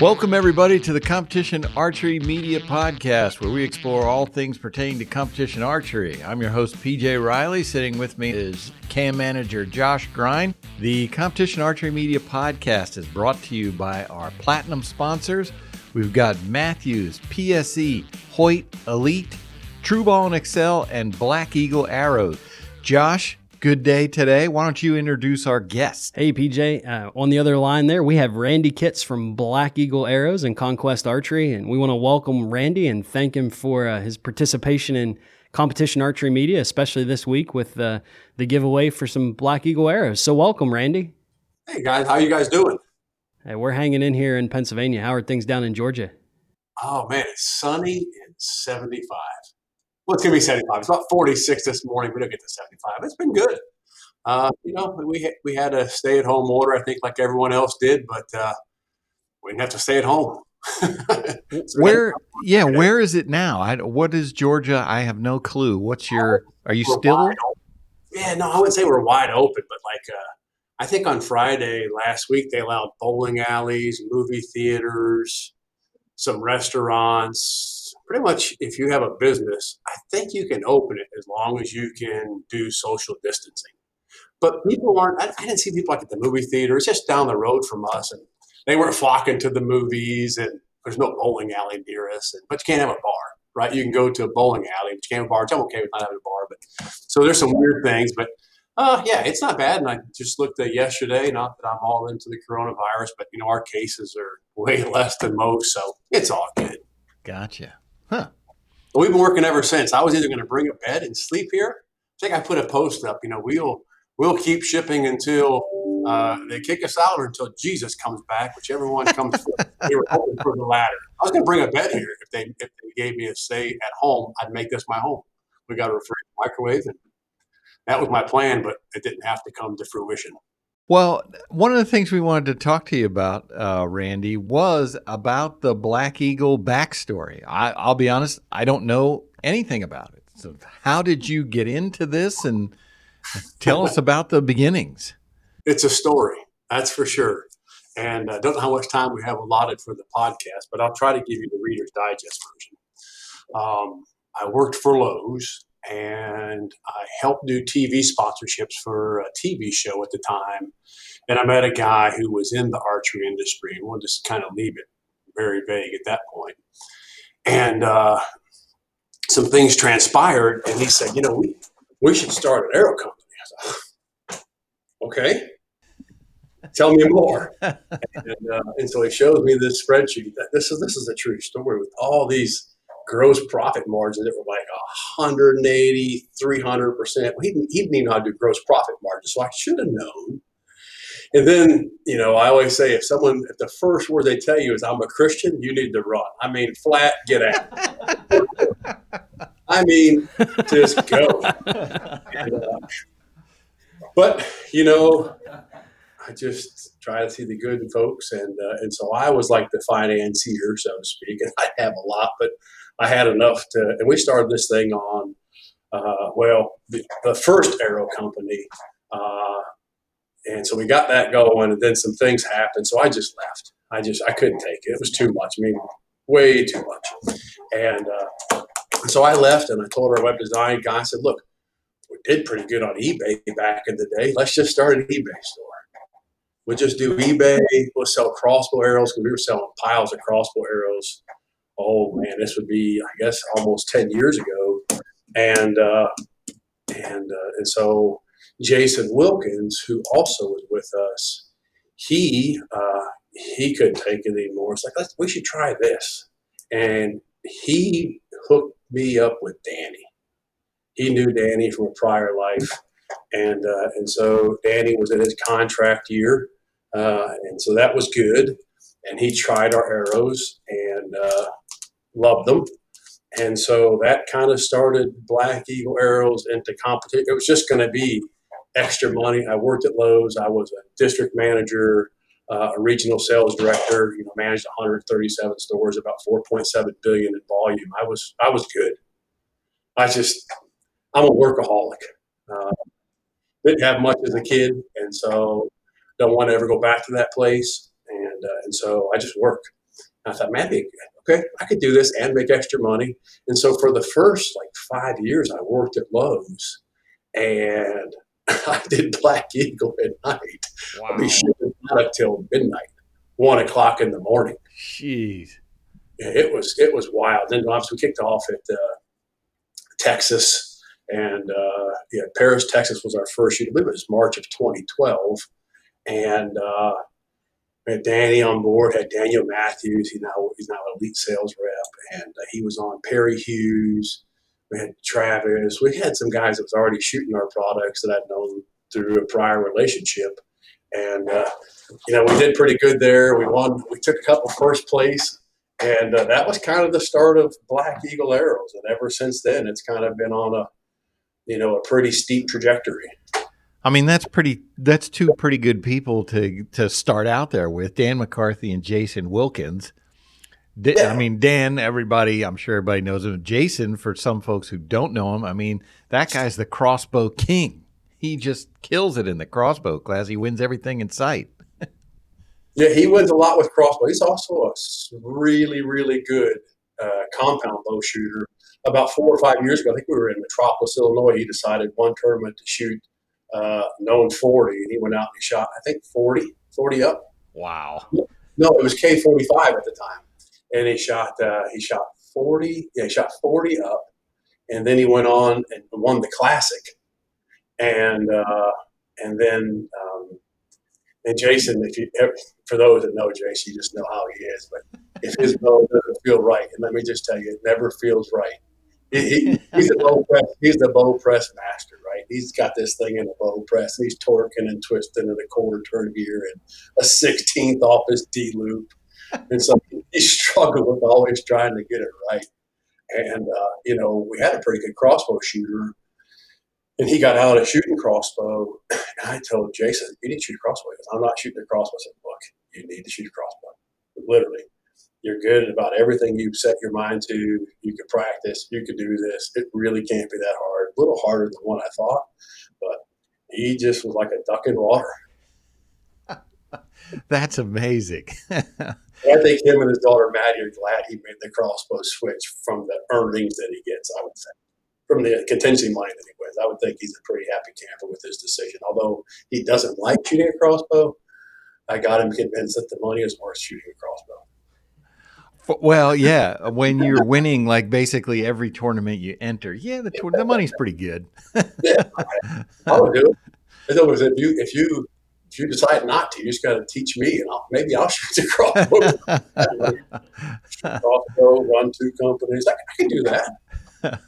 Welcome, everybody, to the Competition Archery Media Podcast, where we explore all things pertaining to competition archery. I'm your host, PJ Riley. Sitting with me is cam manager Josh Grine. The Competition Archery Media Podcast is brought to you by our platinum sponsors. We've got Mathews, PSE, Hoyt, Elite, Trueball and Axcel, and Black Eagle Arrows. Josh, good day today. Why don't you introduce our guest? Hey, PJ. Uh, on the other line there, we have Randy Kitts from Black Eagle Arrows and Conquest Archery. And we want to welcome Randy and thank him for uh, his participation in competition archery media, especially this week with uh, the giveaway for some Black Eagle Arrows. So, welcome, Randy. Hey, guys. How you guys doing? Hey, we're hanging in here in Pennsylvania. How are things down in Georgia? Oh, man. It's sunny and 75. Well, it's going to be 75. It's about 46 this morning. We don't get to 75. It's been good. Uh, you know, we had, we had a stay at home order, I think, like everyone else did, but uh, we didn't have to stay at home. where, yeah, where is it now? I, what is Georgia? I have no clue. What's your, are you still? Yeah, no, I wouldn't say we're wide open, but like, uh, I think on Friday last week, they allowed bowling alleys, movie theaters, some restaurants, pretty much if you have a business, I think you can open it as long as you can do social distancing. But people aren't, I, I didn't see people like at the movie theater. It's just down the road from us. And they weren't flocking to the movies and there's no bowling alley near us. And, but you can't have a bar, right? You can go to a bowling alley, but you can't have a bar. I'm okay with not having a bar. But so there's some weird things, but uh, yeah, it's not bad. And I just looked at yesterday, not that I'm all into the coronavirus, but you know, our cases are way less than most. So it's all good. Gotcha. Huh. we've been working ever since. I was either going to bring a bed and sleep here. I think I put a post up. You know, we'll we'll keep shipping until uh, they kick us out or until Jesus comes back, whichever one comes first. we were hoping for the latter. I was going to bring a bed here if they if they gave me a stay at home. I'd make this my home. We got a refrigerator, microwave, and that was my plan, but it didn't have to come to fruition. Well, one of the things we wanted to talk to you about, uh, Randy, was about the Black Eagle backstory. I, will be honest, I don't know anything about it. So, how did you get into this and tell us about the beginnings? It's a story, that's for sure. And I don't know how much time we have allotted for the podcast, but I'll try to give you the Reader's Digest version. Um, I worked for Lowe's and I helped do TV sponsorships for a TV show at the time. And I met a guy who was in the archery industry, and we'll just kind of leave it very vague at that point. And uh, some things transpired, and he said, "You know, we we should start an arrow company." I said, "Okay." Tell me more. and, uh, and so he shows me this spreadsheet. That this is this is a true story with all these gross profit margins that were like 180, 300%. He didn't, he didn't even know how to do gross profit margins, so I should have known. And then, you know, I always say if someone, if the first word they tell you is I'm a Christian, you need to run. I mean, flat, get out. I mean, just go. And, uh, but, you know, I just try to see the good in folks. And, uh, and so I was like the financier, so to speak. And I have a lot, but I had enough to, and we started this thing on, uh, well, the, the, first arrow company. Uh, and so we got that going, and then some things happened. So I just left. I just, I couldn't take it. It was too much. I mean, way too much. And uh, so I left, and I told our web design guy, I said, look, we did pretty good on eBay back in the day. Let's just start an eBay store. We'll just do eBay. We'll sell crossbow arrows because we were selling piles of crossbow arrows oh man, this would be I guess almost ten years ago, and uh, and uh, and so Jason Wilkins, who also was with us, he uh, he couldn't take it anymore. It's like Let's, we should try this, and he hooked me up with Danny. He knew Danny from a prior life, and uh, and so Danny was in his contract year, uh, and so that was good. And he tried our arrows, and uh, loved them. And so that kind of started Black Eagle Arrows into competition. It was just going to be extra money. I worked at Lowe's. I was a district manager, uh, a regional sales director. You know, managed 137 stores, about 4.7 billion in volume. I was I was good. I just I'm a workaholic. Uh, didn't have much as a kid, and so don't want to ever go back to that place. And, uh, and so I just work. And I thought, man, okay, I could do this and make extra money. And so for the first like five years, I worked at Lowe's and I did Black Eagle at night. Wow. I'd be shipping product till midnight, one o'clock in the morning. Jeez. Yeah, it was it was wild. Then obviously we kicked off at uh, Texas, and uh, yeah, Paris, Texas was our first. I believe it was March of 2012, and uh, had Danny on board. Had Daniel Matthews. He's now he's now an elite sales rep, and uh, he was on Perry Hughes. We had Travis. We had some guys that was already shooting our products that I'd known through a prior relationship, and uh, you know we did pretty good there. We won. We took a couple first place and uh, that was kind of the start of Black Eagle Arrows. And ever since then, it's kind of been on a, you know, a pretty steep trajectory. I mean, that's pretty. That's two pretty good people to to start out there with Dan McCarthy and Jason Wilkins. I mean, Dan, everybody, I'm sure everybody knows him. Jason, for some folks who don't know him, I mean, that guy's the crossbow king. He just kills it in the crossbow class. He wins everything in sight. Yeah, he wins a lot with crossbow. He's also a really, really good uh, compound bow shooter. About four or five years ago, I think we were in Metropolis, Illinois. He decided one tournament to shoot uh, known 40, and he went out and he shot, I think, 40, 40 up. Wow. No, it was K 45 at the time. And he shot, uh, he shot 40, yeah, he shot 40 up. And then he went on and won the classic. And, uh, and then, um, and Jason, if you for those that know Jason, you just know how he is. But if his bow doesn't feel right, and let me just tell you, it never feels right. He, he, he's a bow press. He's the bow press master, right? He's got this thing in a bow press, he's torquing and twisting in a quarter turn gear and a sixteenth off his D loop, and so he struggled with always trying to get it right. And uh, you know, we had a pretty good crossbow shooter and he got out of shooting crossbow. And I told Jason, you need to shoot a crossbow. Because I'm not shooting a crossbow. I said, look, you need to shoot a crossbow. Literally. You're good at about everything you set your mind to. You can practice. You can do this. It really can't be that hard. A little harder than what I thought. But he just was like a duck in water. That's amazing. I think him and his daughter Maddie are glad he made the crossbow switch from the earnings that he gets, I would say from the contingency money that he wins. I would think he's a pretty happy camper with his decision. Although he doesn't like shooting a crossbow, I got him convinced that the money is worth shooting a crossbow. Well, yeah, when you're winning like basically every tournament you enter, yeah, the tour- the money's pretty good. yeah, I would do it. In other words, if you if you if you decide not to, you just got to teach me, and I'll, maybe I'll shoot a crossbow. crossbow, run two companies. I, I can do that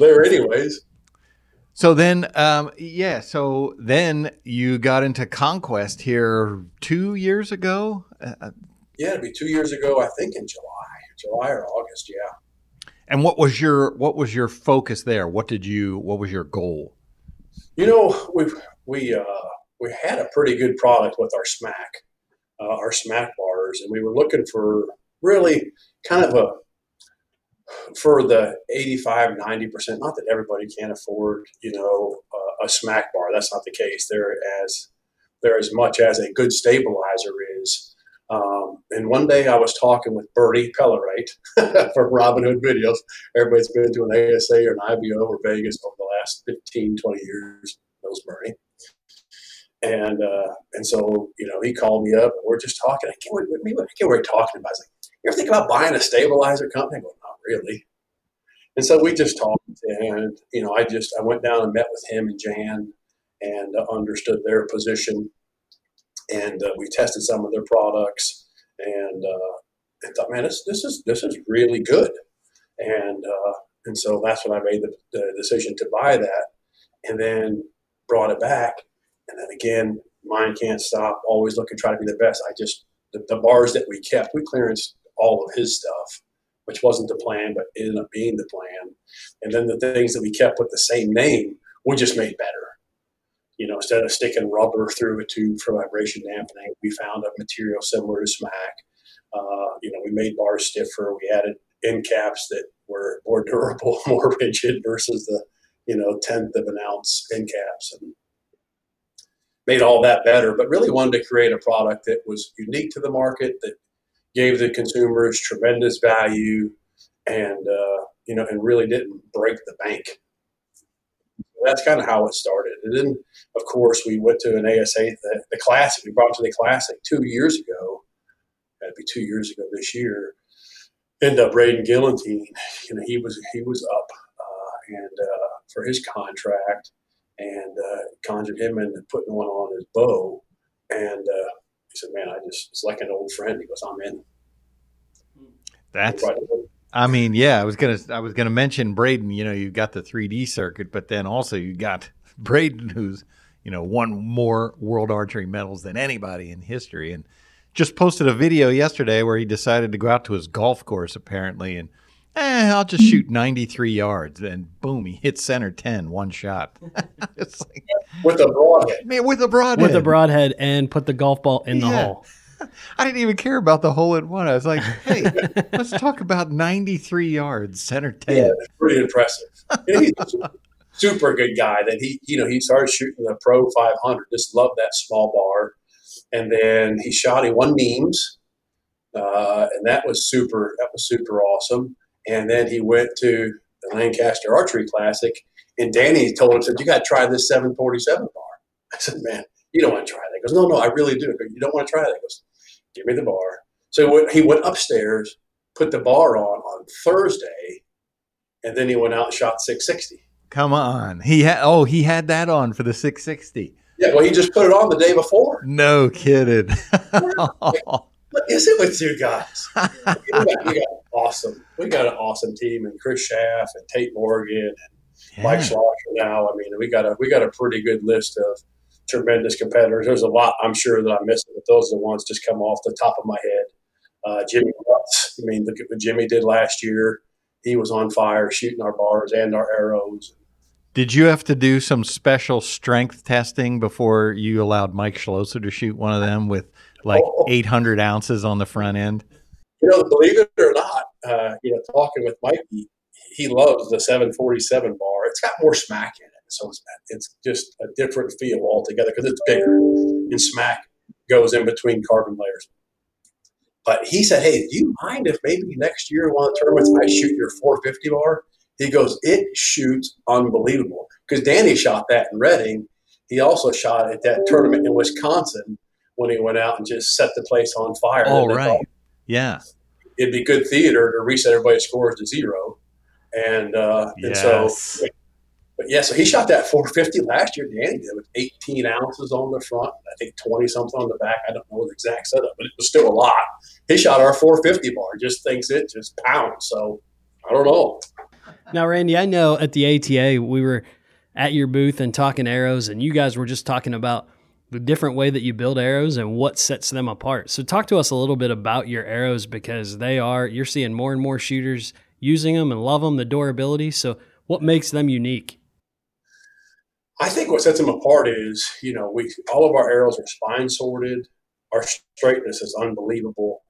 there anyways. So then, um, yeah. So then you got into conquest here two years ago. Uh, uh, yeah, it'd be two years ago. I think in July, July or August. Yeah. And what was your what was your focus there? What did you what was your goal? You know, we we uh, we had a pretty good product with our smack, uh, our smack bars, and we were looking for really kind of a for the 85 90% not that everybody can't afford you know uh, a smack bar that's not the case they're as they're as much as a good stabilizer is um, and one day I was talking with Bertie Pellerite from Robin Hood Videos. Everybody's been to an ASA or an IBO or Vegas over the last 15, 20 years, knows Bertie. And uh, and so, you know, he called me up and we're just talking. I can't, wait, I can't wait talking about. I like, you ever think about buying a stabilizer company? Well, not really. And so we just talked, and you know, I just I went down and met with him and Jan, and understood their position, and uh, we tested some of their products, and uh, and thought, man, this this is this is really good, and uh, and so that's when I made the, the decision to buy that, and then brought it back, and then again, mine can't stop, always looking try to be the best. I just the, the bars that we kept, we clearance all of his stuff, which wasn't the plan, but ended up being the plan. And then the things that we kept with the same name, we just made better. You know, instead of sticking rubber through a tube for vibration dampening, we found a material similar to smack. Uh, you know, we made bars stiffer. We added end caps that were more durable, more rigid versus the, you know, tenth of an ounce end caps. And made all that better, but really wanted to create a product that was unique to the market that gave the consumers tremendous value and uh, you know and really didn't break the bank that's kind of how it started and then of course we went to an asa the, the classic we brought to the classic two years ago that'd be two years ago this year end up Braden Gellenthien, you know, he was he was up uh, and uh, for his contract, and uh, conjured him into putting one on his bow, and uh, he said, "Man, I just it's like an old friend." He goes, "I'm in." That's. I mean, yeah, I was gonna I was gonna mention Braden. You know, you've got the 3D circuit, but then also you got Braden, who's you know won more world archery medals than anybody in history, and just posted a video yesterday where he decided to go out to his golf course apparently and eh, I'll just shoot 93 yards and boom, he hit center 10 one shot. it's like, with a broadhead. Man, with a broadhead. With a broadhead and put the golf ball in the hole. I didn't even care about the hole in one. I was like, hey, let's talk about 93 yards, center 10. Yeah, pretty impressive. he's a super good guy that he, you know, he started shooting the Pro 500, just loved that small bar and then he shot. He won Nimes, uh, and that was super. That was super awesome. And then he went to the Lancaster Archery Classic, and Danny told him, "said You got to try this 747 bar." I said, "Man, you don't want to try that." He goes, "No, no, I really do." You don't want to try that? He goes, "Give me the bar." So he went, he went upstairs, put the bar on on Thursday, and then he went out and shot 660. Come on, he had oh he had that on for the 660. Yeah, well, he just put it on the day before. No kidding. what is it with you guys? we, got, we got awesome. We got an awesome team, and Chris Schaff and Tate Morgan and yeah. Mike Schloesser. Now, I mean, we got a we got a pretty good list of tremendous competitors. There's a lot I'm sure that I'm missing, but those are the ones just come off the top of my head. Uh, Jimmy Watts. I mean, look at what Jimmy did last year. He was on fire shooting our bars and our arrows. Did you have to do some special strength testing before you allowed Mike Schloesser to shoot one of them with like oh. 800 ounces on the front end? You know, believe it or not, uh, you know, talking with Mike, he, he loves the 747 bar. It's got more smack in it, so it's it's just a different feel altogether because it's bigger and smack goes in between carbon layers. But he said, "Hey, do you mind if maybe next year one of the tournaments I shoot your 450 bar?" He goes, it shoots unbelievable. Because Danny shot that in Reading. He also shot at that tournament in Wisconsin when he went out and just set the place on fire. Oh, right. Yeah. It'd be good theater to reset everybody's scores to zero. And, uh, yes. and so, but yeah, so he shot that 450 last year. Danny did with 18 ounces on the front, I think 20 something on the back. I don't know the exact setup, but it was still a lot. He shot our 450 bar, just thinks it just pounds. So I don't know. Now, Randy, I know at the ATA we were at your booth and talking arrows, and you guys were just talking about the different way that you build arrows and what sets them apart. So, talk to us a little bit about your arrows because they are you're seeing more and more shooters using them and love them, the durability. So, what makes them unique? I think what sets them apart is, you know, we all of our arrows are spine sorted. Our straightness is unbelievable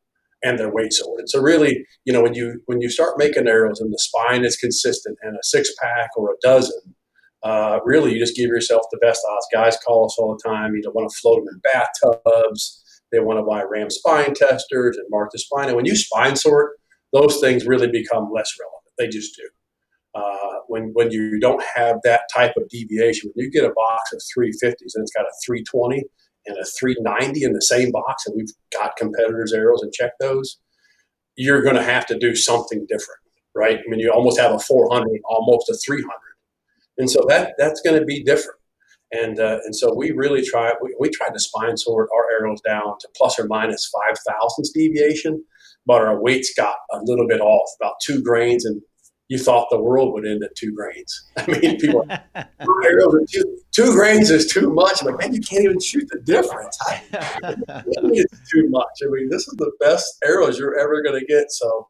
and their weight sorted. So really, you know, when you when you start making arrows and the spine is consistent and a six pack or a dozen, uh, really you just give yourself the best odds. Guys call us all the time. You don't want to float them in bathtubs. They want to buy Ram spine testers and mark the spine. And when you spine sort, those things really become less relevant. They just do. Uh, when when you don't have that type of deviation, when you get a box of 350s and it's got a 320, and a 390 in the same box, and we've got competitors' arrows and check those, you're going to have to do something different, right? I mean, you almost have a 400, almost a 300, and so that that's going to be different. And uh, and so we really try we, we tried to spine sort our arrows down to plus or minus five thousandths deviation, but our weights got a little bit off, about two grains, and you thought the world would end at two grains. I mean, people, oh, two, two grains is too much. I'm like, man, you can't even shoot the difference. it's too much. I mean, this is the best arrows you're ever going to get. So,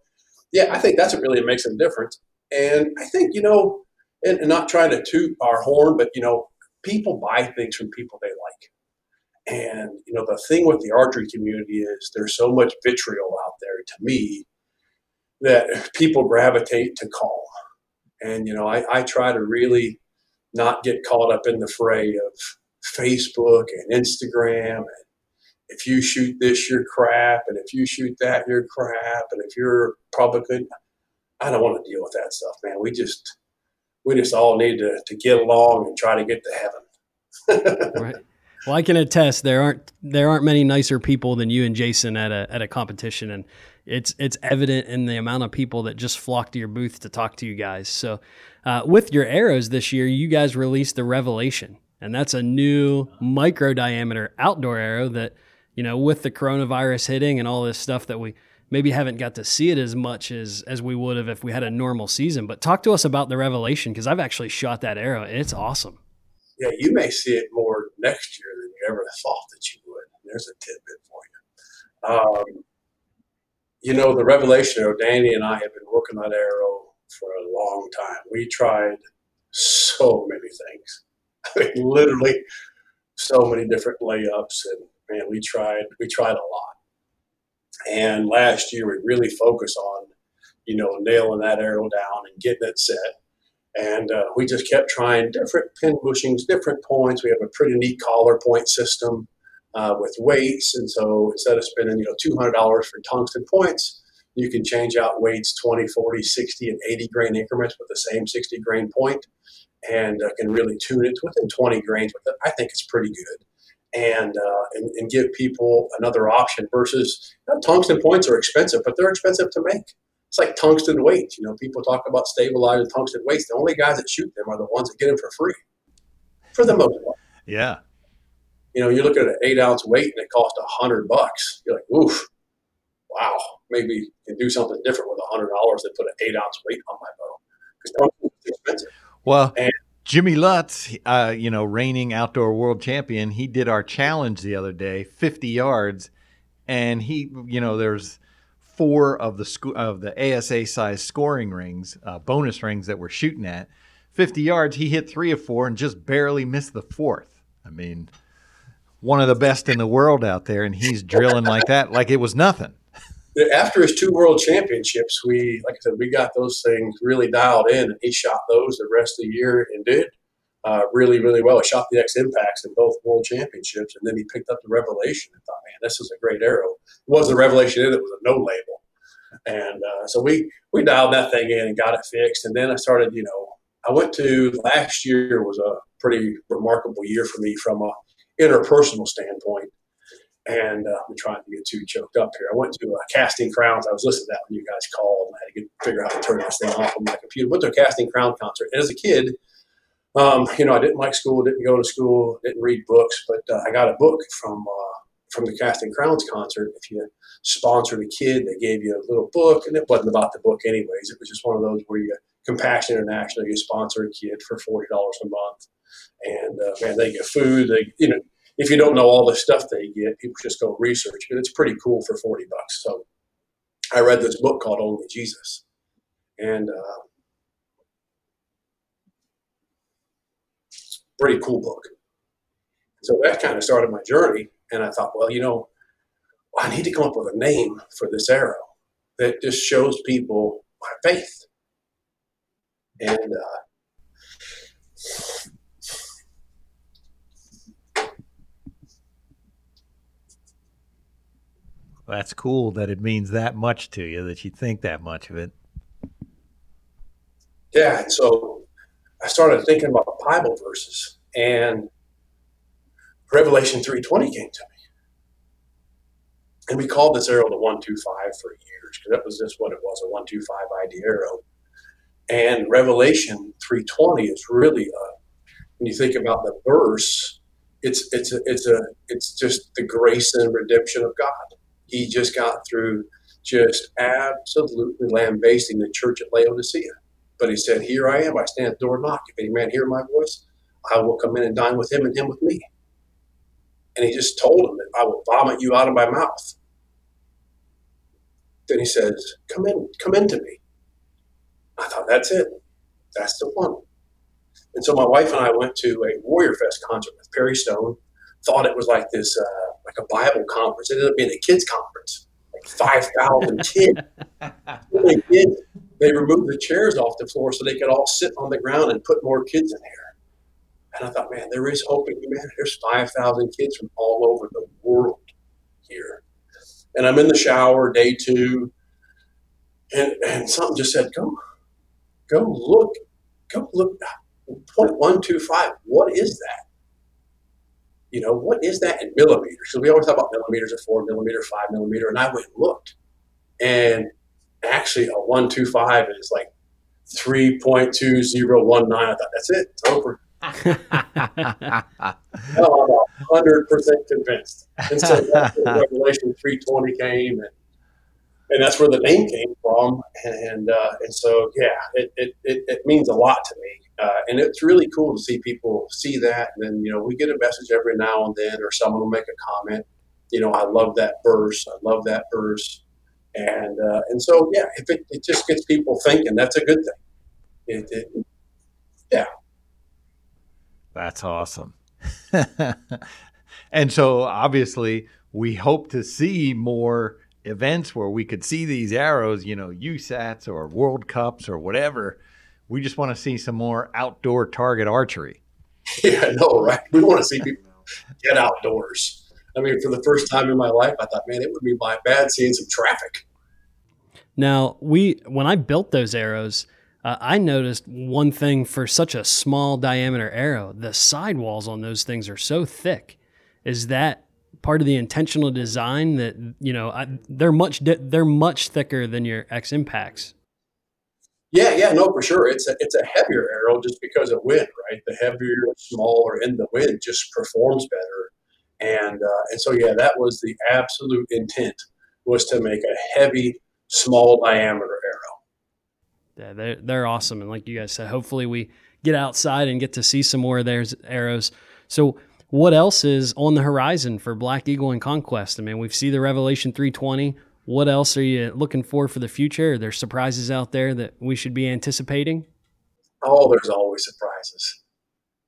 yeah, I think that's what really makes a difference. And I think, you know, and, and not trying to toot our horn, but, you know, people buy things from people they like. And, you know, the thing with the archery community is there's so much vitriol out there to me that people gravitate to call. And, you know, I, I try to really not get caught up in the fray of, Facebook and Instagram and if you shoot this, you're crap, and if you shoot that, you're crap, and if you're Republican, I don't want to deal with that stuff, man. We just we just all need to, to get along and try to get to heaven. right. Well, I can attest there aren't there aren't many nicer people than you and Jason at a at a competition, and it's it's evident in the amount of people that just flock to your booth to talk to you guys. So, uh, with your arrows this year, you guys released the Revelation, and that's a new micro diameter outdoor arrow that you know with the coronavirus hitting and all this stuff that we maybe haven't got to see it as much as as we would have if we had a normal season. But talk to us about the Revelation because I've actually shot that arrow and it's awesome. Yeah, you may see it more next year than you ever thought that you would. There's a tidbit for you. Um, you know, the Revelation Danny and I have been working that arrow for a long time. We tried so many things. I mean, literally so many different layups and man, we tried we tried a lot. And last year, we really focused on, you know, nailing that arrow down and getting it set. And uh, we just kept trying different pin bushings, different points. We have a pretty neat collar point system uh, with weights. And so instead of spending, you know, $200 for tungsten points, you can change out weights 20, 40, 60, and 80 grain increments with the same 60 grain point and uh, can really tune it to within 20 grains with it. I think it's pretty good and, uh, and, and give people another option versus you know, tungsten points are expensive, but they're expensive to make. It's like tungsten weights. You know, people talk about stabilizing tungsten weights. The only guys that shoot them are the ones that get them for free, for the most part. Yeah. You know, you're looking at an eight ounce weight and it costs a hundred bucks. You're like, oof, wow, maybe you can do something different with a hundred dollars than put an eight ounce weight on my bow because tungsten expensive. Well, and Jimmy Lutz, uh, you know, reigning outdoor world champion, he did our challenge the other day, 50 yards, and he, you know, there's four of the sco- of the ASA size scoring rings, uh, bonus rings that we're shooting at. 50 yards, he hit three of four and just barely missed the fourth. I mean, one of the best in the world out there, and he's drilling like that, like it was nothing. After his two world championships, we, like I said, we got those things really dialed in, and he shot those the rest of the year and did uh, really, really well. He shot the X Impacts in both world championships, and then he picked up the Revelation and thought, man, this is a great arrow. It wasn't the Revelation in it was a no label. And uh, so we, we dialed that thing in and got it fixed. And then I started, you know, I went to last year was a pretty remarkable year for me from a interpersonal standpoint. And uh, I'm trying to get too choked up here. I went to uh, Casting Crowns. I was listening to that when you guys called, I had to get, figure out how to turn this thing off on my computer. Went to a Casting Crown concert. And as a kid, um, you know, I didn't like school, didn't go to school, didn't read books, but uh, I got a book from uh, from the Casting Crowns concert. If you sponsored a kid, they gave you a little book, and it wasn't about the book anyways. It was just one of those where you Compassion International, you sponsor a kid for forty dollars a month, and uh, man, they get food. They, you know, if you don't know all the stuff they get, people just go research, and it's pretty cool for forty bucks. So, I read this book called Only Jesus, and uh, pretty cool book. So that kind of started my journey. And I thought, well, you know, I need to come up with a name for this arrow that just shows people my faith. And uh, that's cool that it means that much to you, that you think that much of it. Yeah. So I started thinking about Bible verses, and Revelation 3.20 came to me. And we called this arrow the 125 for years, because that was just what it was, a 125 ID arrow. And Revelation 3.20 is really, a, when you think about the verse, it's, it's, a, it's, a, it's just the grace and redemption of God. He just got through just absolutely lambasting the church at Laodicea but he said, Here I am, I stand at the door and knock. If any man hear my voice, I will come in and dine with him and him with me. And he just told him that I will vomit you out of my mouth. Then he says, Come in, come into me. I thought, that's it. That's the one. And so my wife and I went to a Warrior Fest concert with Perry Stone. Thought it was like this, uh, like a Bible conference. It ended up being a kids conference, like five thousand kids they removed the chairs off the floor so they could all sit on the ground and put more kids in here. And I thought, man, there is hope in humanity. There's 5,000 kids from all over the world here. And I'm in the shower day two, and, and something just said, go, go look, go look, point one two five. What is that? You know, what is that in millimeters? So we always talk about millimeters of four millimeter, five millimeter, and I went and looked. And actually a one two five is like three point two zero one nine. I thought that's it. It's over. no, I'm hundred percent convinced. And so Revelation three twenty came, and and that's where the name came from. And uh, and so yeah, it, it, it, it, means a lot to me, uh, and it's really cool to see people see that. And then you know we get a message every now and then, or someone will make a comment. You know, I love that verse. I love that verse. And uh, and so yeah, if it, it just gets people thinking, that's a good thing. It, it, yeah. That's awesome. and so obviously we hope to see more events where we could see these arrows, you know, USATs or World Cups or whatever. We just want to see some more outdoor target archery. Yeah, no, right. We want to see people get outdoors. I mean, for the first time in my life, I thought, man, it would be my bad seeing some traffic. Now, we when I built those arrows, uh, I noticed one thing for such a small diameter arrow, the sidewalls on those things are so thick. Is that part of the intentional design that you know I, they're much they're much thicker than your X impacts? Yeah, yeah, no, for sure. It's a it's a heavier arrow just because of wind, right? The heavier, smaller, in the wind just performs better, and uh, and so yeah, that was the absolute intent was to make a heavy, small diameter arrow. Yeah, they're they're awesome, and like you guys said, hopefully we get outside and get to see some more of those arrows. So what else is on the horizon for Black Eagle and Conquest? I mean, we've see the Revelation 320. What else are you looking for for the future? Are there surprises out there that we should be anticipating? Oh, there's always surprises.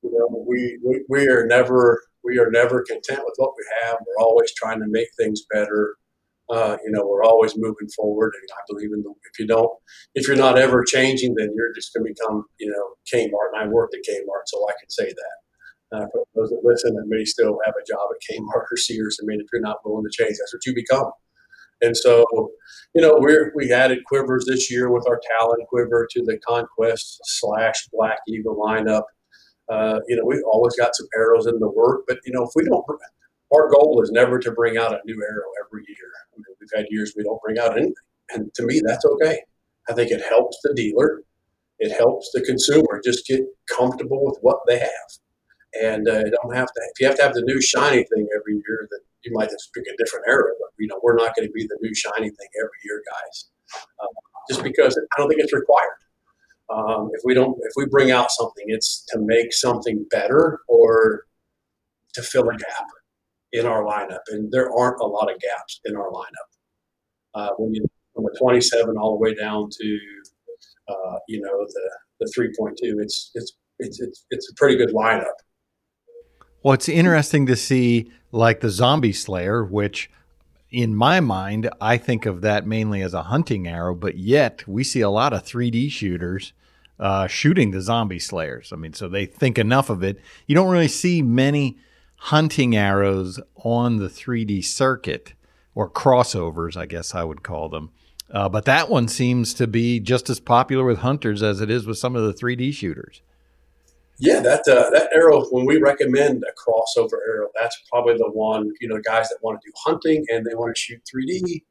You know, we, we, we are never we are never content with what we have. We're always trying to make things better. Uh, you know, we're always moving forward, and I believe in the. If you don't, if you're not ever changing, then you're just going to become, you know, Kmart. And I worked at Kmart, so I can say that. Uh, for those that listen and may still have a job at Kmart or Sears, I mean, if you're not willing to change, that's what you become. And so, you know, we're we added quivers this year with our Talon quiver to the Conquest slash Black Eagle lineup. Uh, you know, we've always got some arrows in the work, but you know, if we don't, our goal is never to bring out a new arrow every year. I mean, we've had years we don't bring out anything, and to me, that's okay. I think it helps the dealer, it helps the consumer just get comfortable with what they have and uh, don't have to. If you have to have the new shiny thing every year, then you might just pick a different era. But you know, we're not going to be the new shiny thing every year, guys. Uh, just because I don't think it's required. Um, if we don't, if we bring out something, it's to make something better or to fill a gap in our lineup, and there aren't a lot of gaps in our lineup. Uh, when you from the 27 all the way down to uh, you know the the 3.2, it's it's it's it's it's a pretty good lineup. Well, it's interesting to see like the Zombie Slayer, which in my mind, I think of that mainly as a hunting arrow, but yet we see a lot of 3D shooters uh, shooting the Zombie Slayers. I mean, so they think enough of it. You don't really see many hunting arrows on the 3D circuit or crossovers, I guess I would call them. Uh, but that one seems to be just as popular with hunters as it is with some of the 3D shooters. Yeah, that uh, that arrow. When we recommend a crossover arrow, that's probably the one. You know, guys that want to do hunting and they want to shoot 3D.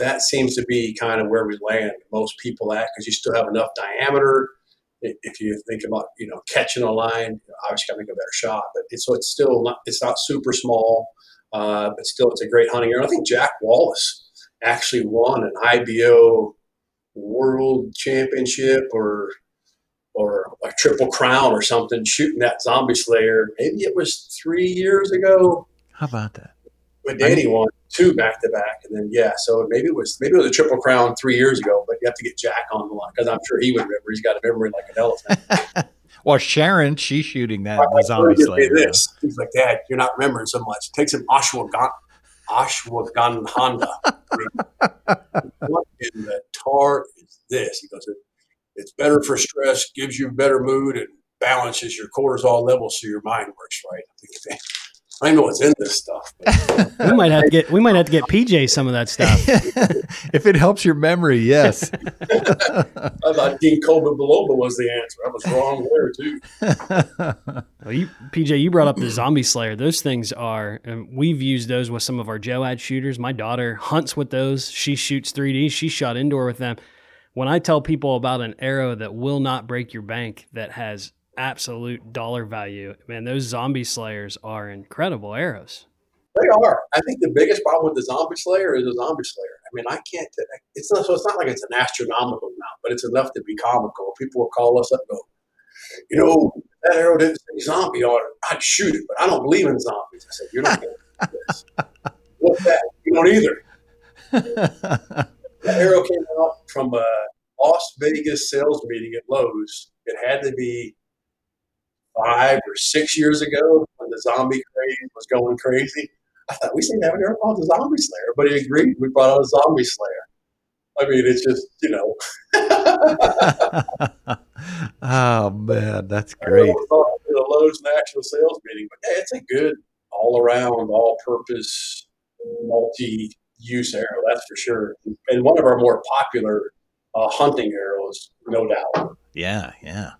That seems to be kind of where we land most people at because you still have enough diameter. If you think about you know catching a line, obviously got to make a better shot. But it's, so it's still not it's not super small, uh, but still it's a great hunting arrow. I think Jack Wallace actually won an IBO World Championship or or a triple crown or something shooting that zombie slayer. Maybe it was three years ago. How about that? But Danny won two back to back, and then yeah, so maybe it was maybe it was a triple crown three years ago. But you have to get Jack on the line because I'm sure he would remember. He's got a memory like an elephant. well, Sharon, she's shooting that the zombie slayer. This. He's like, Dad, you're not remembering so much. Take some ashwagandha. Ashwagandha. what in the tar is this? He goes, it's better for stress, gives you better mood, and balances your cortisol levels so your mind works right. I I know what's in this stuff. we might have to get we might have to get PJ some of that stuff. if it helps your memory, yes. I thought ginkgo biloba was the answer. I was wrong there too. well, you, PJ, you brought up the zombie slayer. Those things are. we've used those with some of our JOAD shooters. My daughter hunts with those. She shoots 3D. She shot indoor with them. When I tell people about an arrow that will not break your bank, that has absolute dollar value. Man, those zombie slayers are incredible arrows. They are. I think the biggest problem with the zombie slayer is a zombie slayer. I mean, I can't. It's not. So it's not like it's an astronomical amount, but it's enough to be comical. People will call us up and go, you know, that arrow didn't say zombie on it. I'd shoot it, but I don't believe in zombies. I said, you're not going to do this. What's that? You don't either. that arrow came out from a Las Vegas sales meeting at Lowe's. It had to be five or six years ago when the zombie craze was going crazy. I thought we seem to have an arrow called the Zombie Slayer, but he agreed. We brought out a Zombie Slayer. I mean, it's just you know. oh man, that's great. The Lowe's national sales meeting, but yeah, it's a good all-around, all-purpose, multi-use arrow. That's for sure, and one of our more popular uh, hunting arrows, no doubt. Yeah, yeah.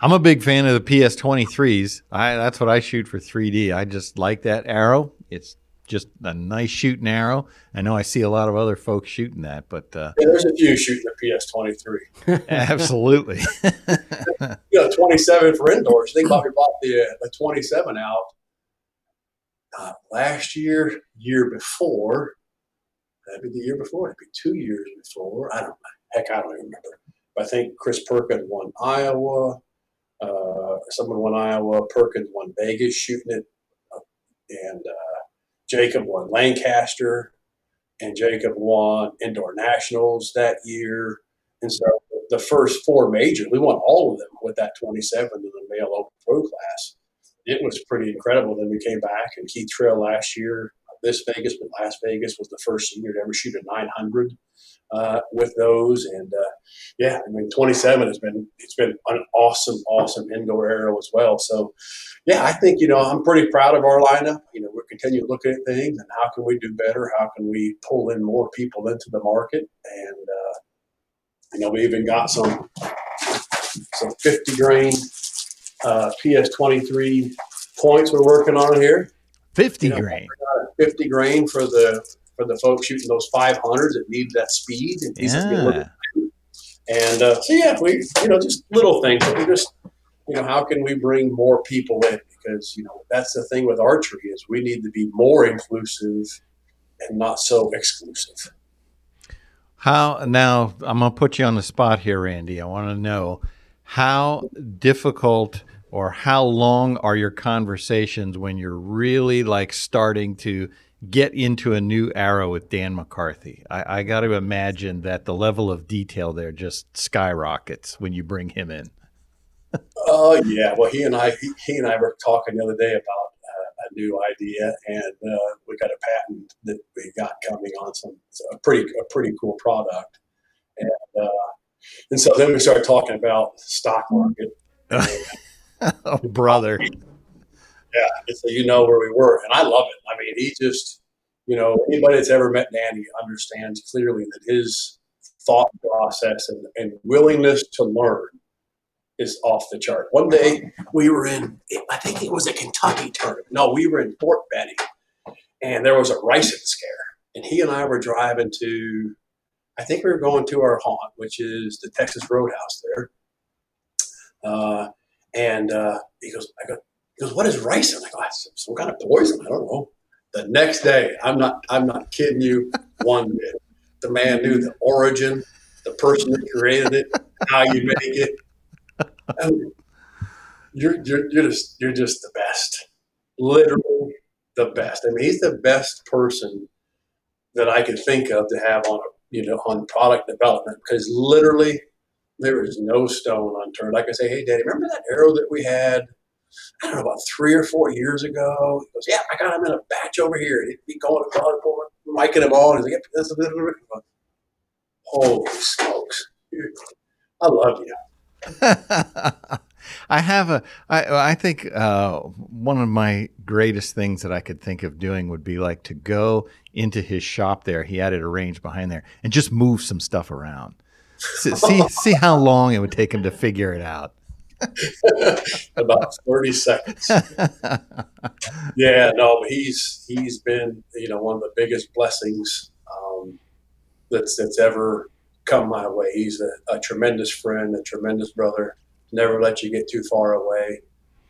I'm a big fan of the PS23s. I that's what I shoot for 3D. I just like that arrow. It's just a nice shooting arrow. I know I see a lot of other folks shooting that, but uh, yeah, there's a few shooting the PS23. absolutely. you know, 27 for indoors. Think about we bought the uh, the 27 out uh, last year, year before. That'd be the year before. It'd be two years before. I don't. Heck, I don't even remember. But I think Chris Perkins won Iowa. Uh, someone won Iowa. Perkins won Vegas shooting it, uh, and uh, Jacob won Lancaster, and Jacob won indoor nationals that year. And so the first four majors, we won all of them with that 27 in the male open pro class. It was pretty incredible. Then we came back and Keith Trail last year, this Vegas, but Las Vegas was the first senior to ever shoot a 900 uh, with those. And uh, yeah, I mean, 27 has been it's been an awesome, awesome indoor arrow as well. So yeah, I think you know I'm pretty proud of our lineup. You know, we're continuing to look at things and how can we do better? How can we pull in more people into the market? And uh, you know, we even got some some 50 grain uh, PS23 points we're working on here. 50 you know, grain. 50 grain for the for the folks shooting those 500s that need that speed and yeah. And uh, so yeah, we you know just little things. We just you know how can we bring more people in because you know that's the thing with archery is we need to be more inclusive and not so exclusive. How now? I'm gonna put you on the spot here, Randy. I want to know how difficult or how long are your conversations when you're really like starting to get into a new era with Dan McCarthy. I, I got to imagine that the level of detail there just skyrockets when you bring him in. Oh uh, yeah, well he and I he, he, and I were talking the other day about uh, a new idea, and uh, we got a patent that we got coming on some a pretty a pretty cool product, and uh, and so then we started talking about stock market. oh, brother. Yeah, so you know where we were, and I love it. I mean, he just, you know, anybody that's ever met Danny understands clearly that his thought process and, and willingness to learn is off the chart. One day we were in, I think it was a Kentucky tournament. No, we were in Fort Benning, and there was a ricin scare, and he and I were driving to, I think we were going to our haunt, which is the Texas Roadhouse there. Uh, and uh, he goes, I go, he goes, "What is ricin?" I go, "Some kind of poison. I don't know." The next day, I'm not, I'm not kidding you one bit. The man knew the origin, the person that created it, how you make it. you're, you're, you're just, you're just the best. Literally the best. I mean, he's the best person that I could think of to have on a, you know, on product development because literally there is no stone unturned. Like I say, hey, Daddy, remember that arrow that we had I don't know, about three or four years ago. He goes, Yeah, I got him in a batch over here. He'd be going about miking him on. He's like, That's a little bit. Holy smokes. I love you. I have a. I I think uh, one of my greatest things that I could think of doing would be like to go into his shop there. He had it arranged behind there, and just move some stuff around. See see, see how long it would take him to figure it out. About thirty seconds. yeah, no, he's he's been you know one of the biggest blessings um, that's that's ever come my way. He's a, a tremendous friend, a tremendous brother never let you get too far away.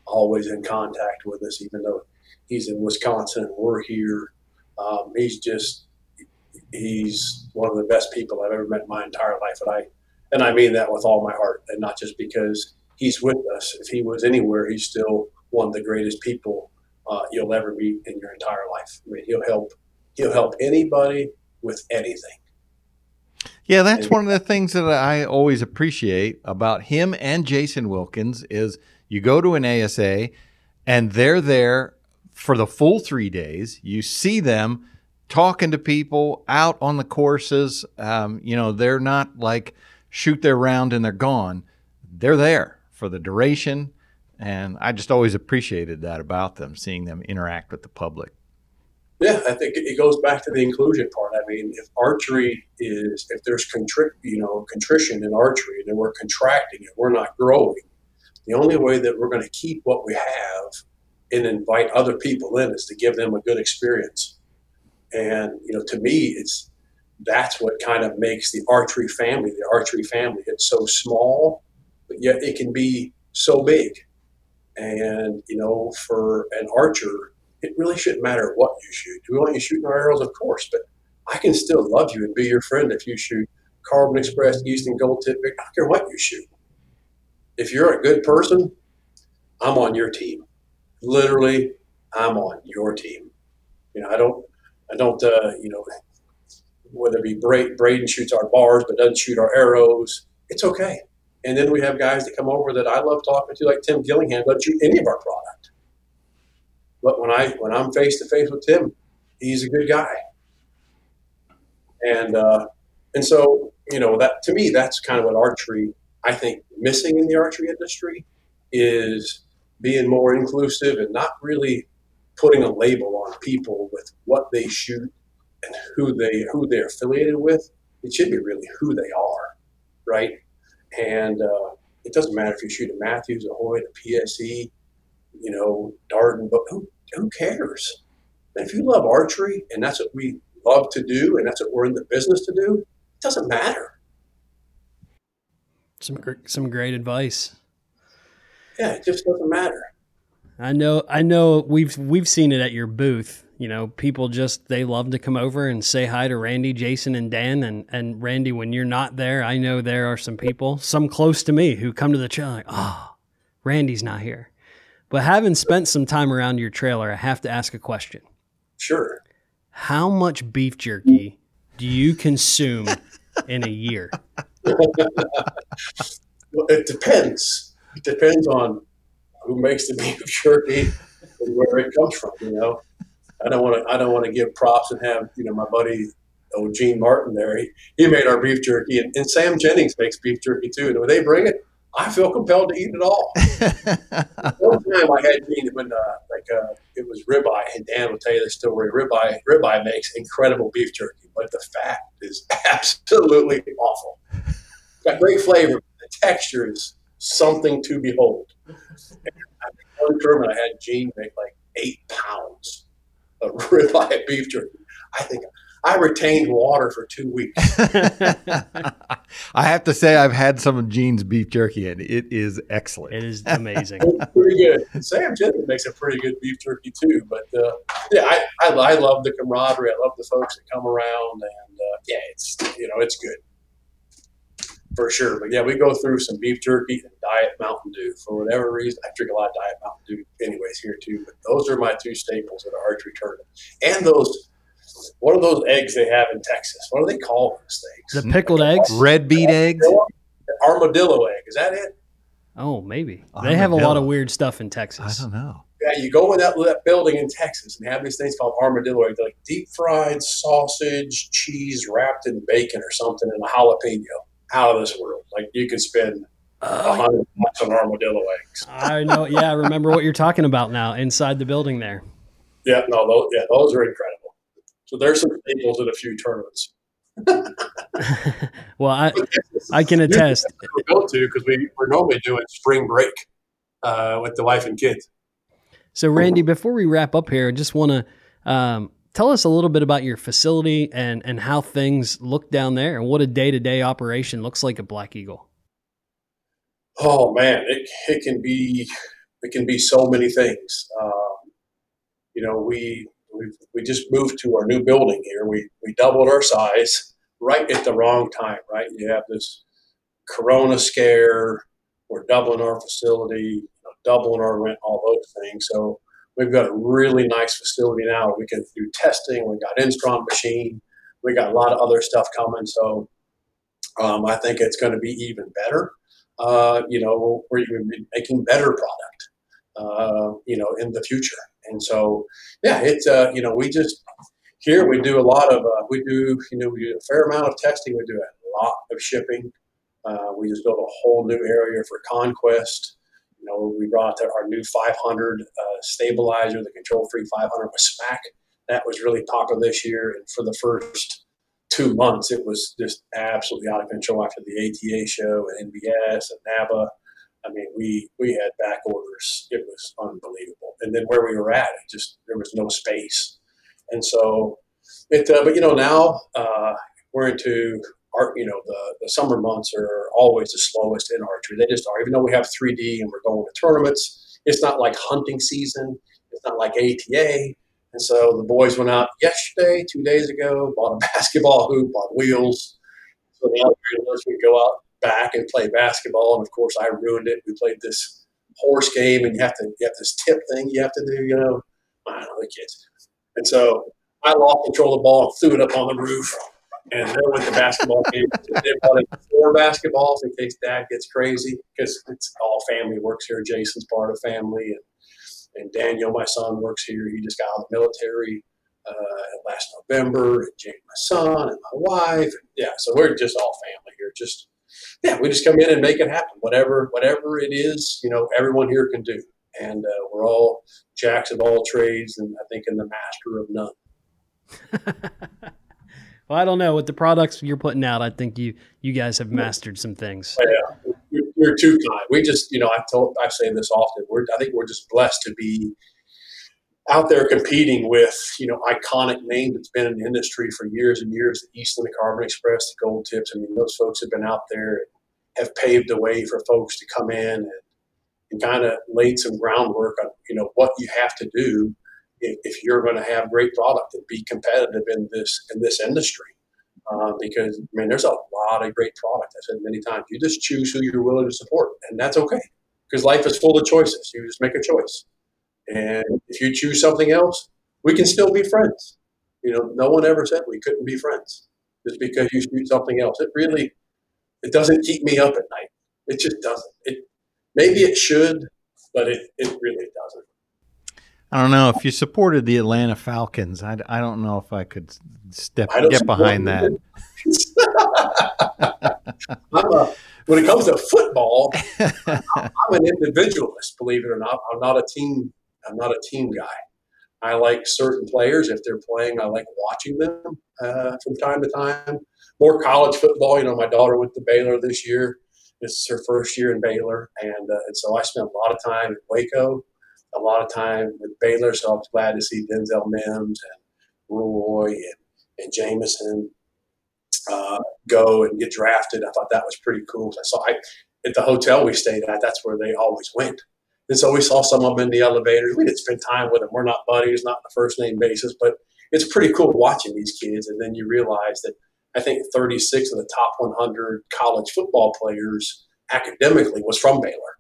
Always in contact with us, even though he's in Wisconsin and we're here. Um, he's just he's one of the best people I've ever met in my entire life, and I and I mean that with all my heart, and not just because he's with us. If he was anywhere, he's still one of the greatest people uh, you'll ever meet in your entire life. I mean, he'll help he'll help anybody with anything. Yeah, that's one of the things that I always appreciate about him and Jason Wilkins is you go to an ASA and they're there for the full three days. You see them talking to people out on the courses. Um, you know, they're not like shoot their round and they're gone. They're there for the duration. And I just always appreciated that about them, seeing them interact with the public. Yeah, I think it goes back to the inclusion part. I mean, if archery is, if there's contri- you know, contrition in archery, then we're contracting and we're not growing. The only way that we're going to keep what we have and invite other people in is to give them a good experience. And you know, to me, it's that's what kind of makes the archery family the archery family. It's so small, but yet it can be so big. And you know, for an archer, it really shouldn't matter what you shoot. Do we want you shooting our arrows? Of course, but I can still love you and be your friend if you shoot Carbon Express, Easton Gold Tip. I don't care what you shoot. If you're a good person, I'm on your team. Literally, I'm on your team. You know, I don't, I don't, uh, you know, whether it be Braden, Braden shoots our bars but doesn't shoot our arrows, it's okay. And then we have guys that come over that I love talking to, like Tim Gillingham, doesn't shoot any of our product. But when I when I'm face to face with Tim, he's a good guy. And uh, and so you know that to me that's kind of what archery I think missing in the archery industry is being more inclusive and not really putting a label on people with what they shoot and who they who they're affiliated with. It should be really who they are, right? And uh, it doesn't matter if you shoot a Mathews, a Hoyt, a PSE, you know, Darton, but who, who cares? And if you love archery and that's what we love to do and that's what we're in the business to do, it doesn't matter. Some some great advice. Yeah, it just doesn't matter. I know I know we've we've seen it at your booth. You know, people just they love to come over and say hi to Randy, Jason, and Dan. And and Randy, when you're not there, I know there are some people, some close to me, who come to the trail like, oh, Randy's not here. But having spent some time around your trailer, I have to ask a question. Sure. How much beef jerky do you consume in a year? well, it depends. It depends on who makes the beef jerky and where it comes from. You know, I don't want to. I don't want to give props and have you know my buddy oh Gene Martin there. He, he made our beef jerky, and, and Sam Jennings makes beef jerky too. And when they bring it, I feel compelled to eat it all. One time I had Gene when uh, like uh, it was ribeye, and Dan will tell you the story. Ribeye ribeye makes incredible beef jerky, but the fat is absolutely awful. Got great flavor. The texture is something to behold. One tournament, I had Gene make like eight pounds of ribeye beef jerky. I think I retained water for two weeks. I have to say, I've had some of Gene's beef jerky, and it is excellent. It is amazing. it's pretty good. Sam Jennings makes a pretty good beef jerky too. But uh, yeah, I, I, I, love the camaraderie. I love the folks that come around, and uh, yeah, it's you know it's good for sure. But yeah, we go through some beef jerky and Diet Mountain Dew for whatever reason. I drink a lot of Diet Mountain Dew, anyways, here too. But those are my two staples at an archery tournament, and those what are those eggs they have in Texas? What do they call those things? The pickled eggs? Red beet eggs? Armadillo egg. Is that it? Oh, maybe. Armadillo. They have a lot of weird stuff in Texas. I don't know. Yeah, you go in that, that building in Texas and have these things called armadillo eggs. They're like deep fried sausage, cheese wrapped in bacon or something, and a jalapeno. Out of this world. Like you could spend a hundred bucks on armadillo eggs. I know. Yeah, I remember what you're talking about now inside the building there. Yeah, no, those, yeah, those are incredible. So there's some staples in a few tournaments. well, I I can attest. We go to because we we're normally doing spring break uh, with the wife and kids. So, Randy, before we wrap up here, I just want to um, tell us a little bit about your facility and and how things look down there, and what a day to day operation looks like at Black Eagle. Oh man, it it can be it can be so many things. Um, you know, we we we just moved to our new building here. We we doubled our size right at the wrong time. Right, you have this Corona scare. We're doubling our facility, doubling our rent, all those things. So we've got a really nice facility now. We can do testing. We got Instron machine. We got a lot of other stuff coming. So um, I think it's going to be even better. Uh, you know, we're even making better product. Uh, you know, in the future. And so, yeah, it's uh, you know, we just here we do a lot of uh, we do you know we do a fair amount of testing. We do a lot of shipping. Uh, we just built a whole new area for conquest. You know, we brought our new 500 uh, stabilizer, the control free 500 with SMAC. That was really popular this year, and for the first two months, it was just absolutely out of control after the ATA show and NBS and NABA. I mean, we we had back orders. It was unbelievable. And then where we were at, it just there was no space. And so, it. Uh, but you know, now uh, we're into art. You know, the the summer months are always the slowest in archery. They just are. Even though we have 3D and we're going to tournaments, it's not like hunting season. It's not like ATA. And so the boys went out yesterday, two days ago, bought a basketball hoop, bought wheels. So the other we go out back and play basketball. And of course, I ruined it. We played this horse game, and you have to you have this tip thing you have to do. You know, I don't know the kids. And so I lost control of the ball threw it up on the roof. And there went the basketball game. they bought four basketballs in case Dad gets crazy because it's all family works here. Jason's part of family, and and Daniel, my son, works here. He just got out of the military uh, last November. And Jane, my son, and my wife. Yeah, so we're just all family here. Just yeah, we just come in and make it happen. Whatever whatever it is, you know, everyone here can do. And uh, we're all jacks of all trades, and I think in the master of none. well, I don't know with the products you're putting out. I think you you guys have mastered some things. Oh, yeah, you're, you're too kind. We just, you know, I told I've say this often. We're I think we're just blessed to be out there competing with you know iconic names that's been in the industry for years and years. The Easton, the Carbon Express, the Gold Tips. I mean, those folks have been out there, have paved the way for folks to come in and, and kind of laid some groundwork on you know what you have to do if, if you're going to have great product and be competitive in this in this industry. Uh, because I mean, there's a lot of great product. I've said many times. You just choose who you're willing to support, and that's okay. Because life is full of choices. You just make a choice. And if you choose something else, we can still be friends. You know, no one ever said we couldn't be friends just because you choose something else. It really, it doesn't keep me up at night. It just doesn't. It maybe it should, but it, it really doesn't. I don't know if you supported the Atlanta Falcons. I, I don't know if I could step get behind that. a, when it comes to football, I'm an individualist. Believe it or not, I'm not a team I'm not a team guy. I like certain players. If they're playing, I like watching them uh, from time to time. More college football. You know, my daughter went to Baylor this year. This is her first year in Baylor, and, uh, and so I spent a lot of time in Waco, a lot of time with Baylor. So I was glad to see Denzel Mims and Roy and, and Jameson uh, go and get drafted. I thought that was pretty cool. I saw I, at the hotel we stayed at. That's where they always went. And so we saw some of them in the elevators. We didn't spend time with them. We're not buddies, not on a first name basis, but it's pretty cool watching these kids. And then you realize that I think 36 of the top 100 college football players academically was from Baylor.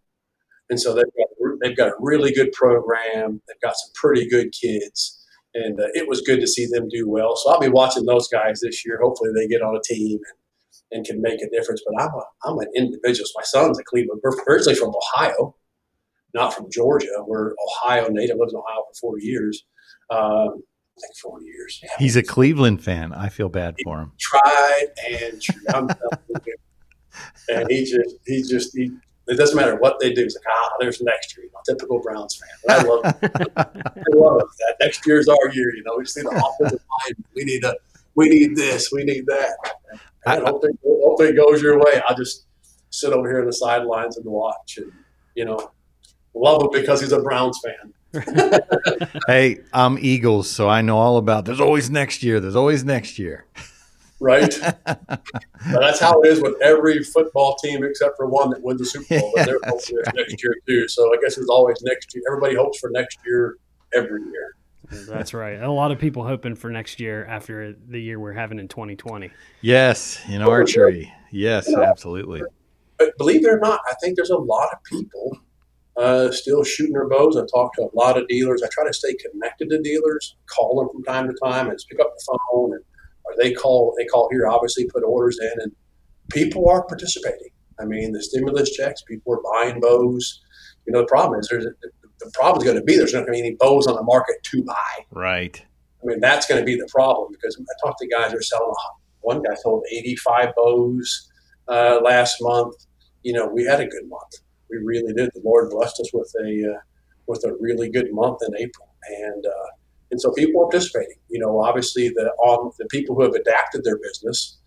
And so they've got, they've got a really good program. They've got some pretty good kids. And uh, it was good to see them do well. So I'll be watching those guys this year. Hopefully they get on a team and, and can make a difference. But I'm, a, I'm an individualist. My son's a Cleveland. We're originally from Ohio not from Georgia. We're Ohio native, lived in Ohio for 40 years. Um, I think 40 years. Yeah. He's a Cleveland fan. I feel bad for him. Tried and tried. and he just, he just, he, It doesn't matter what they do. It's like, ah, there's next year. You know, typical Browns fan. I love, it. I love that. Next year's our year. You know, we see the offensive line. We need a, we need this. We need that. And hopefully, hopefully it goes your way. I'll just sit over here on the sidelines and watch, and you know, love him because he's a Browns fan. hey, I'm Eagles, so I know all about. There's always next year. There's always next year. Right. but that's how it is with every football team except for one that wins the Super Bowl. Yeah, they're next year too. So I guess it's always next year. Everybody hopes for next year every year. That's right. A lot of people hoping for next year after the year we're having in 2020. Yes, in archery. Yes, you know, absolutely. But believe it or not, I think there's a lot of people uh, still shooting their bows. I talk to a lot of dealers. I try to stay connected to dealers, call them from time to time, and pick up the phone. And or they call they call here, obviously put orders in, and people are participating. I mean, the stimulus checks, people are buying bows. You know, the problem is there's the problem is going to be there's not going to be any bows on the market to buy. Right. I mean, that's going to be the problem because I talked to guys who are selling. One guy sold 85 bows uh, last month. You know, we had a good month we really did. The Lord blessed us with a uh, with a really good month in April, and uh, and so people are participating. You know, obviously the the people who have adapted their business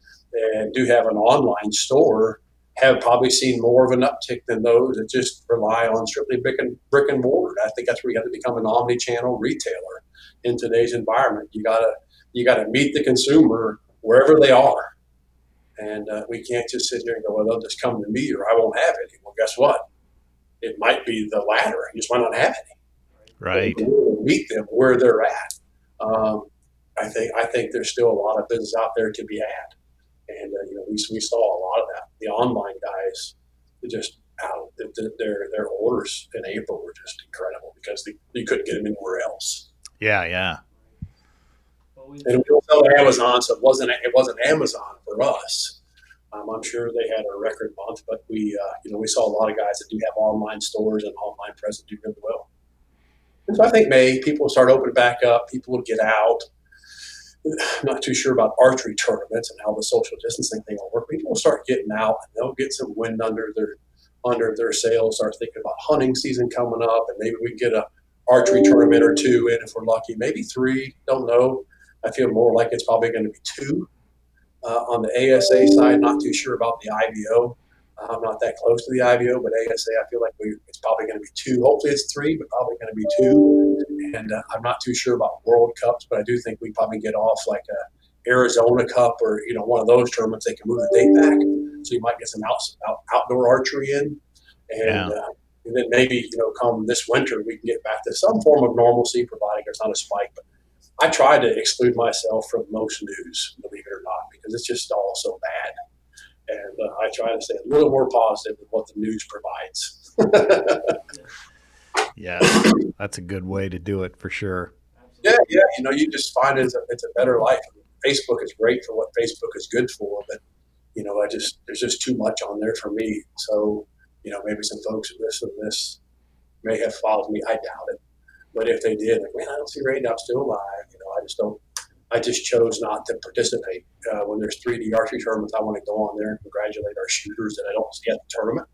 and do have an online store have probably seen more of an uptick than those that just rely on strictly brick and brick and mortar. I think that's where you have to become an omni-channel retailer in today's environment. You gotta you gotta meet the consumer wherever they are. And uh, we can't just sit here and go, well, they'll just come to me or I won't have any. Well, guess what? it might be the latter. You just might not have any. Right. Meet them where they're at. Um, I think I think there's still a lot of business out there to be had, and uh, you know we, we saw a lot of that. The online guys, just out their their orders in April were just incredible because they, you couldn't get them anywhere else. Yeah, yeah. And we don't sell Amazon, so it wasn't it wasn't Amazon for us. Um, I'm sure they had a record month, but we, uh, you know, we saw a lot of guys that do have online stores and online presence do really well. And so I think May people will start opening back up. People will get out. I'm not too sure about archery tournaments and how the social distancing thing will work. People will start getting out and they'll get some wind under their under their sails. Start thinking about hunting season coming up, and maybe we can get a archery tournament or two in if we're lucky. Maybe three. Don't know. I feel more like it's probably going to be two uh, on the ASA side, not too sure about the IBO. I'm not that close to the IBO, but ASA, I feel like we, it's probably going to be two. Hopefully, it's three, but probably going to be two. And uh, I'm not too sure about World Cups, but I do think we probably get off like a Arizona Cup or you know one of those tournaments. They can move the date back, so you might get some out, out, outdoor archery in, and, yeah. uh, and then maybe you know come this winter we can get back to some form of normalcy, providing there's not a spike. But I try to exclude myself from most news, believe it or not, because it's just all so bad. And uh, I try to stay a little more positive than what the news provides. yeah, that's a good way to do it for sure. Yeah, yeah. You know, you just find it's a, it's a better life. Facebook is great for what Facebook is good for, but you know, I just there's just too much on there for me. So, you know, maybe some folks who listen to this may have followed me. I doubt it. But if they did, like, man, I don't see Randy, I'm still alive. You know, I just don't. I just chose not to participate. Uh, when there's 3D archery tournaments, I want to go on there and congratulate our shooters that I don't see at the tournament,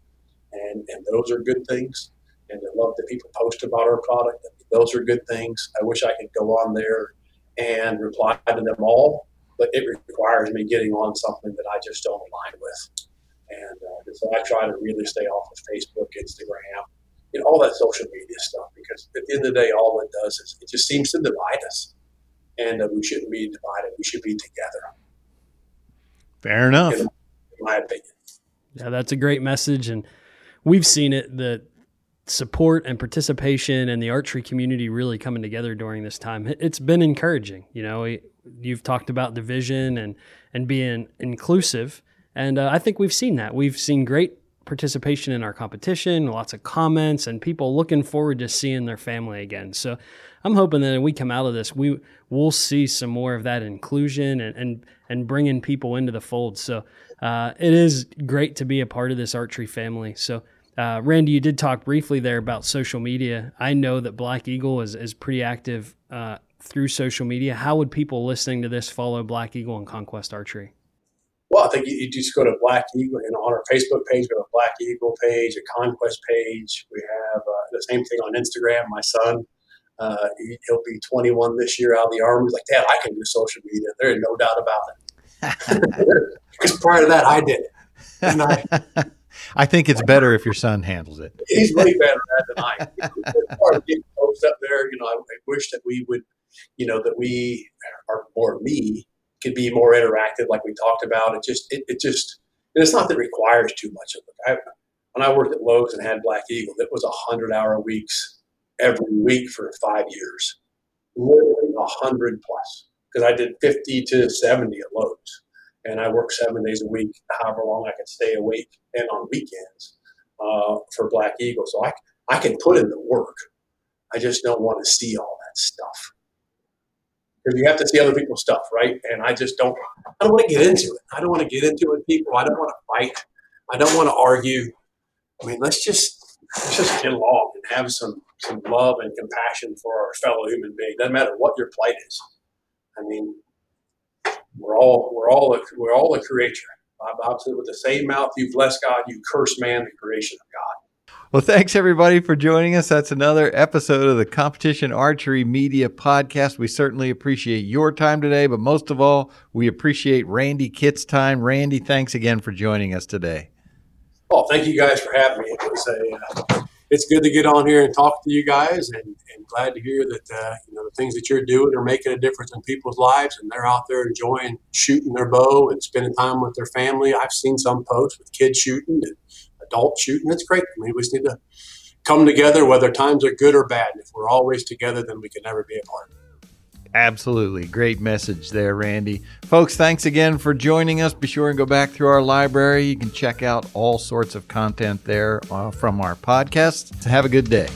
and and those are good things. And I love that people post about our product. Those are good things. I wish I could go on there and reply to them all, but it requires me getting on something that I just don't align with. And uh, so I try to really stay off of Facebook, Instagram, you know, all that social media stuff because at the end of the day, all it does is it just seems to divide us. And uh, we shouldn't be divided. We should be together. Fair enough. In, in my opinion. Yeah, that's a great message. And we've seen it that support and participation and the archery community really coming together during this time. It's been encouraging. You know, you've talked about division and, and being inclusive. And uh, I think we've seen that. We've seen great participation in our competition, lots of comments, and people looking forward to seeing their family again. So I'm hoping that we come out of this, we we'll see some more of that inclusion and and, and bringing people into the fold. So uh, it is great to be a part of this archery family. So. Uh, Randy, you did talk briefly there about social media. I know that Black Eagle is, is pretty active uh, through social media. How would people listening to this follow Black Eagle and Conquest Archery? Well, I think you, you just go to Black Eagle and on our Facebook page, go to Black Eagle page, a Conquest page. We have uh, the same thing on Instagram. My son, uh, he, will be 21 this year out of the army. He's like, Dad, I can do social media. There is no doubt about it. Because prior to that, I did it. And I, I think it's better if your son handles it. He's way better at it than I. Part of getting folks up there, you know, I, I wish that we would, you know, that we are more me could be more interactive, like we talked about. It just, it, it just, it's not that it requires too much of it. I, when I worked at Lowe's and had Black Eagle, it was a hundred hour weeks every week for five years, literally a hundred plus. Because I did fifty to seventy at Lowe's, and I worked seven days a week, however long I could stay awake, and on weekends uh, for Black Eagle. So I, I can put in the work. I just don't want to see all that stuff because you have to see other people's stuff, right? And I just don't. I don't want to get into it. I don't want to get into it with people. I don't want to fight. I don't want to argue. I mean, let's just let's just get along and have some some love and compassion for our fellow human being. Doesn't matter what your plight is. I mean, we're all we're all a, we're all a creature. Bob said, with the same mouth you bless God, you curse man, the creation of God. Well, thanks everybody for joining us. That's another episode of the Competition Archery Media Podcast. We certainly appreciate your time today, but most of all, we appreciate Randy Kitts' time. Randy, thanks again for joining us today. Oh, thank you guys for having me. It was a, uh, it's good to get on here and talk to you guys, and, and glad to hear that uh, you know the things that you're doing are making a difference in people's lives, and they're out there enjoying shooting their bow and spending time with their family. I've seen some posts with kids shooting and adult shooting. It's great. I mean, we just need to come together, whether times are good or bad. And if we're always together, then we can never be apart. Absolutely. Great message there, Randy. Folks, thanks again for joining us. Be sure and go back through our library. You can check out all sorts of content there uh, from our podcast. Have a good day.